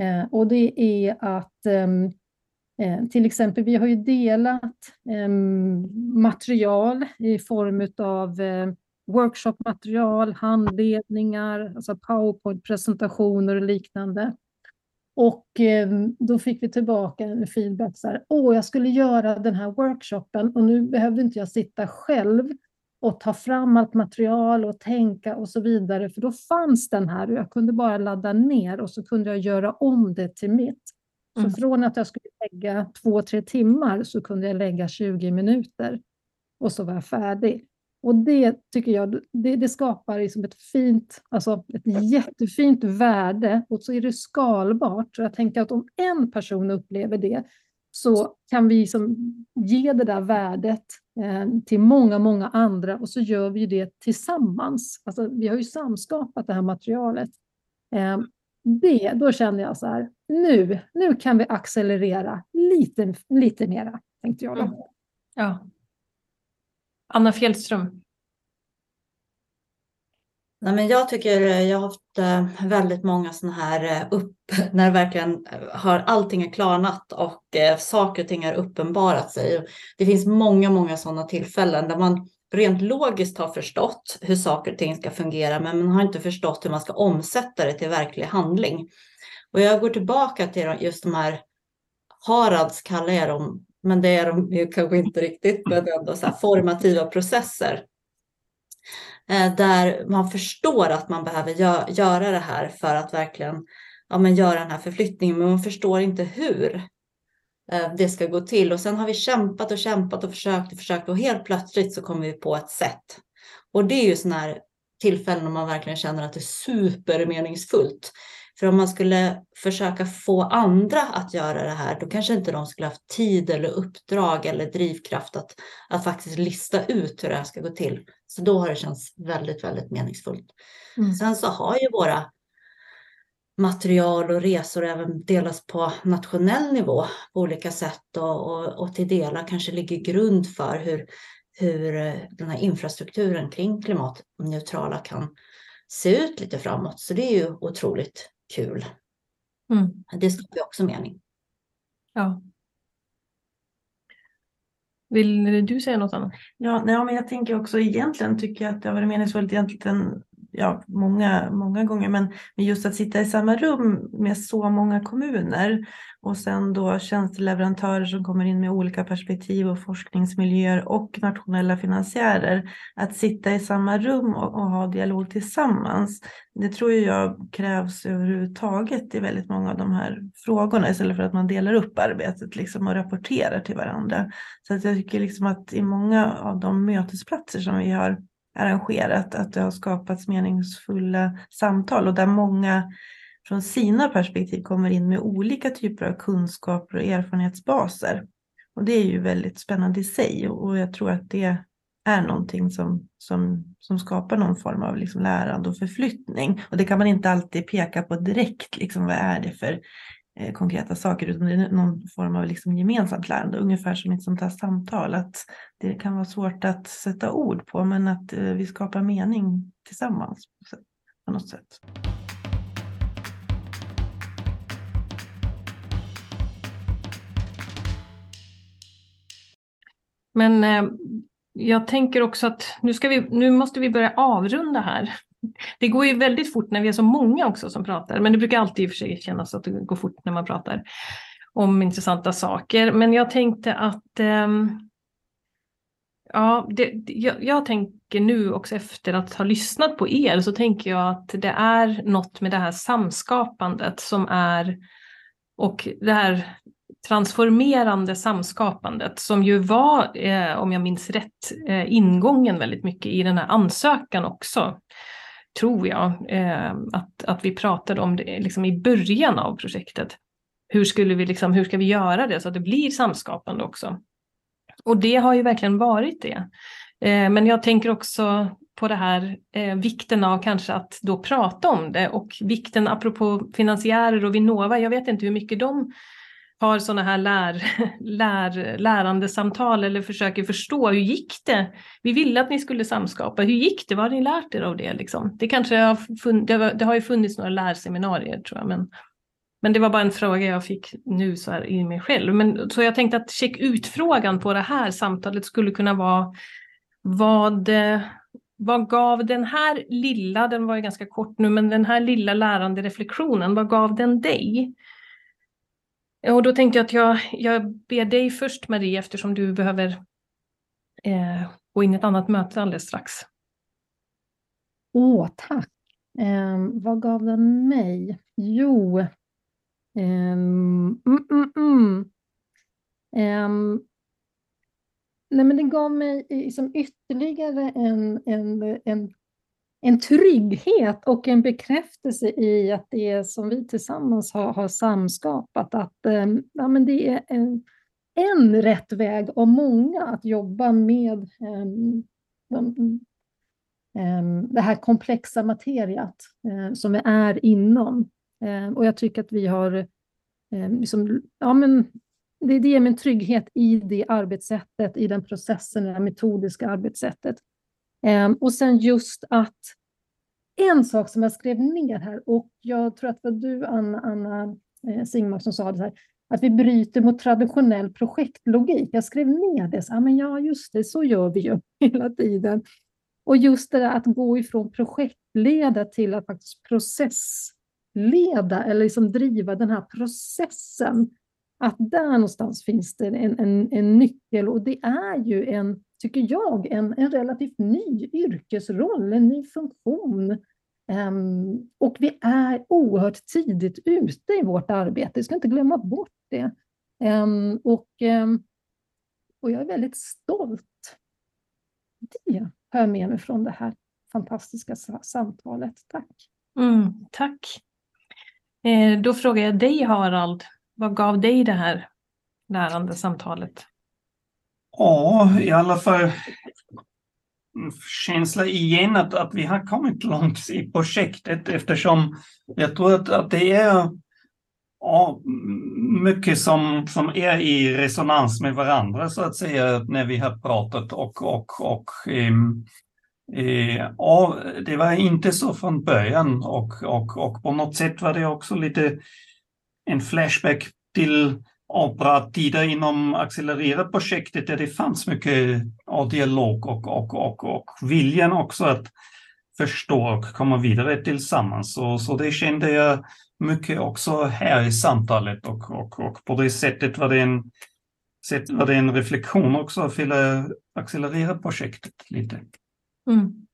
Ehm, och det är att till exempel, vi har ju delat material i form av workshopmaterial, handledningar, alltså powerpoint-presentationer och liknande. Och eh, då fick vi tillbaka en feedback så här, åh, jag skulle göra den här workshopen och nu behövde inte jag sitta själv och ta fram allt material och tänka och så vidare, för då fanns den här och jag kunde bara ladda ner och så kunde jag göra om det till mitt. Så mm. från att jag skulle lägga två, tre timmar så kunde jag lägga 20 minuter och så var jag färdig. Och det tycker jag, det, det skapar liksom ett fint, alltså ett jättefint värde och så är det skalbart. Så jag tänker att om en person upplever det så kan vi liksom ge det där värdet eh, till många, många andra och så gör vi det tillsammans. Alltså, vi har ju samskapat det här materialet. Eh, det, då känner jag så här, nu, nu kan vi accelerera lite, lite mera, tänkte jag. Då. Mm. Ja, Anna Fjällström. Nej, men jag tycker eh, jag har haft eh, väldigt många sådana här eh, upp, när verkligen har allting är klarnat och saker och ting har uppenbarat sig. Det finns många, många sådana tillfällen där man rent logiskt har förstått hur saker och ting ska fungera, men man har inte förstått hur man ska omsätta det till verklig handling. Och jag går tillbaka till just de här Harads kallar jag dem men det är de ju kanske inte riktigt, men ändå så formativa processer. Eh, där man förstår att man behöver gö göra det här för att verkligen ja, men göra den här förflyttningen, men man förstår inte hur eh, det ska gå till. Och sen har vi kämpat och kämpat och försökt och försökt och helt plötsligt så kommer vi på ett sätt. Och det är ju sådana här tillfällen när man verkligen känner att det är supermeningsfullt. För om man skulle försöka få andra att göra det här, då kanske inte de skulle haft tid eller uppdrag eller drivkraft att, att faktiskt lista ut hur det här ska gå till. Så då har det känts väldigt, väldigt meningsfullt. Mm. Sen så har ju våra material och resor även delas på nationell nivå på olika sätt och, och, och till delar kanske ligger grund för hur, hur den här infrastrukturen kring klimatneutrala kan se ut lite framåt. Så det är ju otroligt kul. Mm. Det skapar ju också mening. Ja. Vill du säga något annat? Ja, nej, men jag tänker också egentligen tycker jag att det har varit meningsfullt egentligen ja, många, många gånger, men, men just att sitta i samma rum med så många kommuner och sen då tjänsteleverantörer som kommer in med olika perspektiv och forskningsmiljöer och nationella finansiärer. Att sitta i samma rum och, och ha dialog tillsammans. Det tror jag krävs överhuvudtaget i väldigt många av de här frågorna istället för att man delar upp arbetet liksom och rapporterar till varandra. Så att jag tycker liksom att i många av de mötesplatser som vi har arrangerat att det har skapats meningsfulla samtal och där många från sina perspektiv kommer in med olika typer av kunskaper och erfarenhetsbaser. Och det är ju väldigt spännande i sig och jag tror att det är någonting som, som, som skapar någon form av liksom lärande och förflyttning. Och det kan man inte alltid peka på direkt, liksom, vad är det för Eh, konkreta saker, utan det är någon form av liksom gemensamt lärande, ungefär som ett sånt här samtal, att det kan vara svårt att sätta ord på, men att eh, vi skapar mening tillsammans på något sätt. Men eh, jag tänker också att nu, ska vi, nu måste vi börja avrunda här. Det går ju väldigt fort när vi är så många också som pratar, men det brukar alltid i och för sig kännas att det går fort när man pratar om intressanta saker. Men jag tänkte att eh, Ja, det, jag, jag, tänker nu också efter att ha lyssnat på er så tänker jag att det är något med det här samskapandet som är och det här transformerande samskapandet som ju var, eh, om jag minns rätt, eh, ingången väldigt mycket i den här ansökan också. Tror jag eh, att, att vi pratade om det liksom i början av projektet. Hur, skulle vi liksom, hur ska vi göra det så att det blir samskapande också? Och det har ju verkligen varit det. Eh, men jag tänker också på det här eh, vikten av kanske att då prata om det och vikten apropå finansiärer och Vinnova. Jag vet inte hur mycket de har sådana här lär, lär, lärandesamtal eller försöker förstå hur gick det? Vi ville att ni skulle samskapa. Hur gick det? Vad har ni lärt er av det? Liksom? Det, kanske har funnits, det har ju funnits några lärseminarier tror jag, men men det var bara en fråga jag fick nu så här i mig själv. Men, så jag tänkte att check ut-frågan på det här samtalet skulle kunna vara vad, vad gav den här lilla, den var ju ganska kort nu, men den här lilla lärande reflektionen, vad gav den dig? Eh, och då tänkte jag att jag, jag ber dig först Marie eftersom du behöver eh, gå in i ett annat möte alldeles strax. Åh, tack. Eh, vad gav den mig? Jo, eh, mm, mm, mm. Eh, nej, men den gav mig liksom ytterligare en, en, en, en trygghet och en bekräftelse i att det som vi tillsammans har, har samskapat, att eh, ja, men det är en, en rätt väg av många att jobba med eh, de, ehm, det här komplexa materiat eh, som vi är inom. Ehm, och jag tycker att vi har, ehm, liksom, ja men det, det ger mig en trygghet i det arbetssättet, i den processen, det metodiska arbetssättet. Ehm, och sen just att en sak som jag skrev ner här, och jag tror att det var du, Anna, Anna eh, Singmark, som sa det här, att vi bryter mot traditionell projektlogik. Jag skrev ner det, så, ja, men ja just det, så gör vi ju hela tiden. Och just det där att gå ifrån projektleda till att faktiskt processleda, eller liksom driva den här processen. Att där någonstans finns det en, en, en nyckel och det är ju en, tycker jag, en, en relativt ny yrkesroll, en ny funktion. Um, och vi är oerhört tidigt ute i vårt arbete, vi ska inte glömma bort det. Um, och, um, och jag är väldigt stolt. Det har jag med mig från det här fantastiska samtalet. Tack. Mm, tack. Eh, då frågar jag dig Harald, vad gav dig det här lärande samtalet? Ja, i alla fall känsla igen att, att vi har kommit långt i projektet eftersom jag tror att, att det är ja, mycket som, som är i resonans med varandra så att säga när vi har pratat och, och, och um, Eh, ja, det var inte så från början och, och, och på något sätt var det också lite en flashback till operatider inom Accelerera-projektet där det fanns mycket av dialog och, och, och, och viljan också att förstå och komma vidare tillsammans. Så, så det kände jag mycket också här i samtalet och, och, och på det sättet var det en, sätt var det en reflektion också för att accelerera projektet lite. Mm.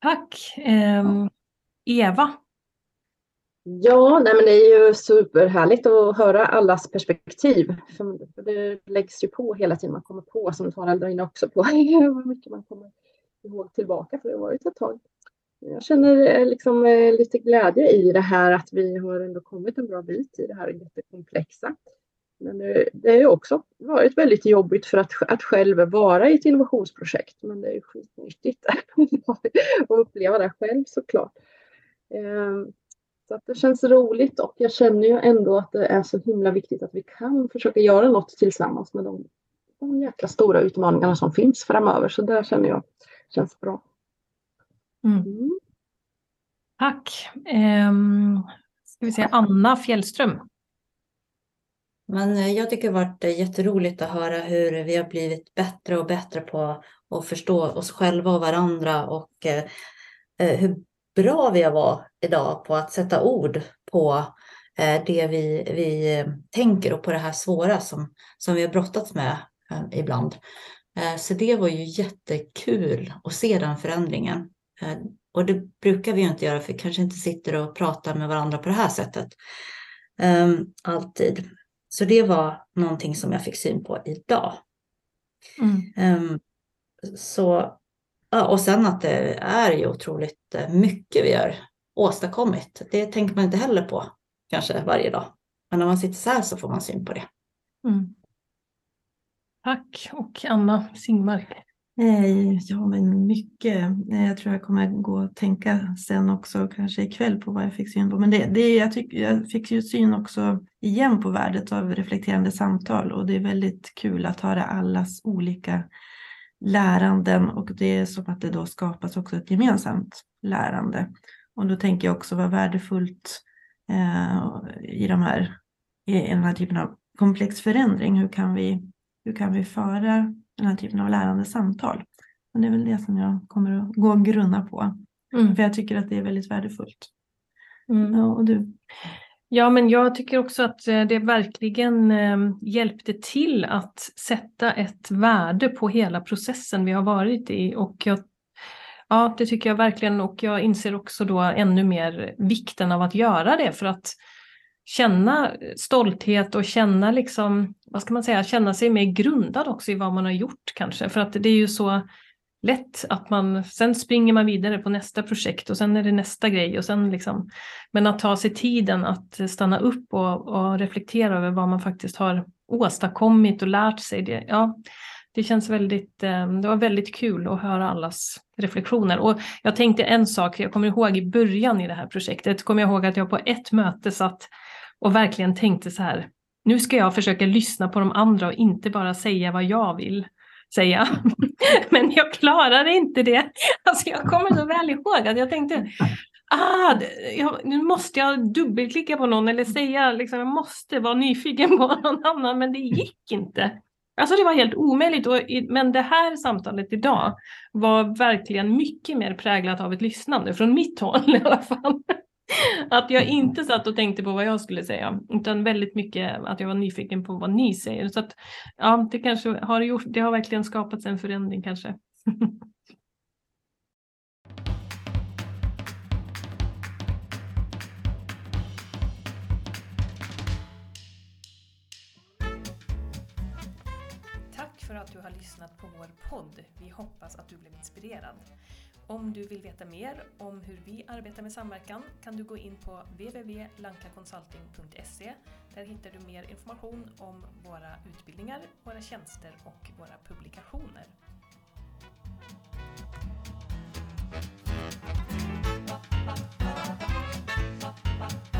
Tack. Eh, Eva? Ja, nej men det är ju superhärligt att höra allas perspektiv. För det läggs ju på hela tiden. Man kommer på, som Harald inne också, på hur mycket man kommer ihåg tillbaka, för det har varit ett tag. Jag känner eh, liksom eh, lite glädje i det här att vi har ändå kommit en bra bit i det här jättekomplexa. Men det, det har också varit väldigt jobbigt för att, att själv vara i ett innovationsprojekt. Men det är ju skitnyttigt att uppleva det själv såklart. Ehm, så att det känns roligt och jag känner ju ändå att det är så himla viktigt att vi kan försöka göra något tillsammans med de, de jäkla stora utmaningarna som finns framöver. Så det känner jag känns bra. Mm. Mm. Tack. Um, ska vi säga Anna Fjällström. Men eh, jag tycker det har varit jätteroligt att höra hur vi har blivit bättre och bättre på att förstå oss själva och varandra och eh, eh hur bra vi har varit idag på att sätta ord på eh, det vi, vi eh, tänker och på det här svåra som, som vi har brottats med eh, ibland. Så det var ju jättekul att se den förändringen. Och det brukar vi ju inte göra för vi kanske inte sitter och pratar med varandra på det här sättet. Alltid. Så det var någonting som jag fick syn på idag. Mm. Så Ja, och sen att det är ju otroligt eh, mycket vi har åstadkommit. Det tänker man inte heller på kanske varje dag. Men när man sitter så här så får man syn på det. Mm. Tack och Anna Singmark. Eh, ja, men mycket. Eh, jag tror jag kommer gå och tänka sen också, kanske ikväll, på vad jag fick syn på. Men det, det, jag, tyck, jag fick ju syn också igen på värdet av reflekterande samtal och det är väldigt kul att höra allas olika läranden och det är som att det då skapas också ett gemensamt lärande. Och då tänker jag också vad värdefullt eh, i, de här, i den här typen av komplex förändring. Hur kan vi, hur kan vi föra den här typen av lärande samtal? Och det är väl det som jag kommer att gå och grunna på. Mm. För jag tycker att det är väldigt värdefullt. Mm. Ja, och du? Ja, men jag tycker också att eh, det verkligen eh, hjälpte till att sätta ett värde på hela processen vi har varit i. Och jag, ja, det tycker jag verkligen och jag inser också då ännu mer vikten av att göra det för att känna stolthet och känna liksom, vad ska man säga, känna sig mer grundad också i vad man har gjort kanske. För att det är ju så lätt att man, sen springer man vidare på nästa projekt och sen är det nästa grej och sen liksom, men att ta sig tiden att stanna upp och, och reflektera över vad man faktiskt har åstadkommit och lärt sig. Det, ja, det känns väldigt, eh, det var väldigt kul att höra allas reflektioner. Och jag tänkte en sak, jag kommer ihåg i början i det här projektet, kommer jag ihåg att jag på ett möte satt och verkligen tänkte så här, nu ska jag försöka lyssna på de andra och inte bara säga vad jag vill säga. Men jag klarade inte det. Alltså jag kommer så väl ihåg att jag tänkte, ah, jag, nu måste jag dubbelklicka på någon eller säga, liksom, jag måste vara nyfiken på någon annan, men det gick inte. Alltså det var helt omöjligt, och, men det här samtalet idag var verkligen mycket mer präglat av ett lyssnande, från mitt håll i alla fall. Att jag inte satt och tänkte på vad jag skulle säga, utan väldigt mycket att jag var nyfiken på vad ni säger. Så att ja, det kanske har gjort, det har verkligen skapats en förändring kanske. Tack för att du har lyssnat på vår podd. Vi hoppas att du blev inspirerad. Om du vill veta mer om hur vi arbetar med samverkan kan du gå in på www.lankaconsulting.se. Där hittar du mer information om våra utbildningar, våra tjänster och våra publikationer. Bye.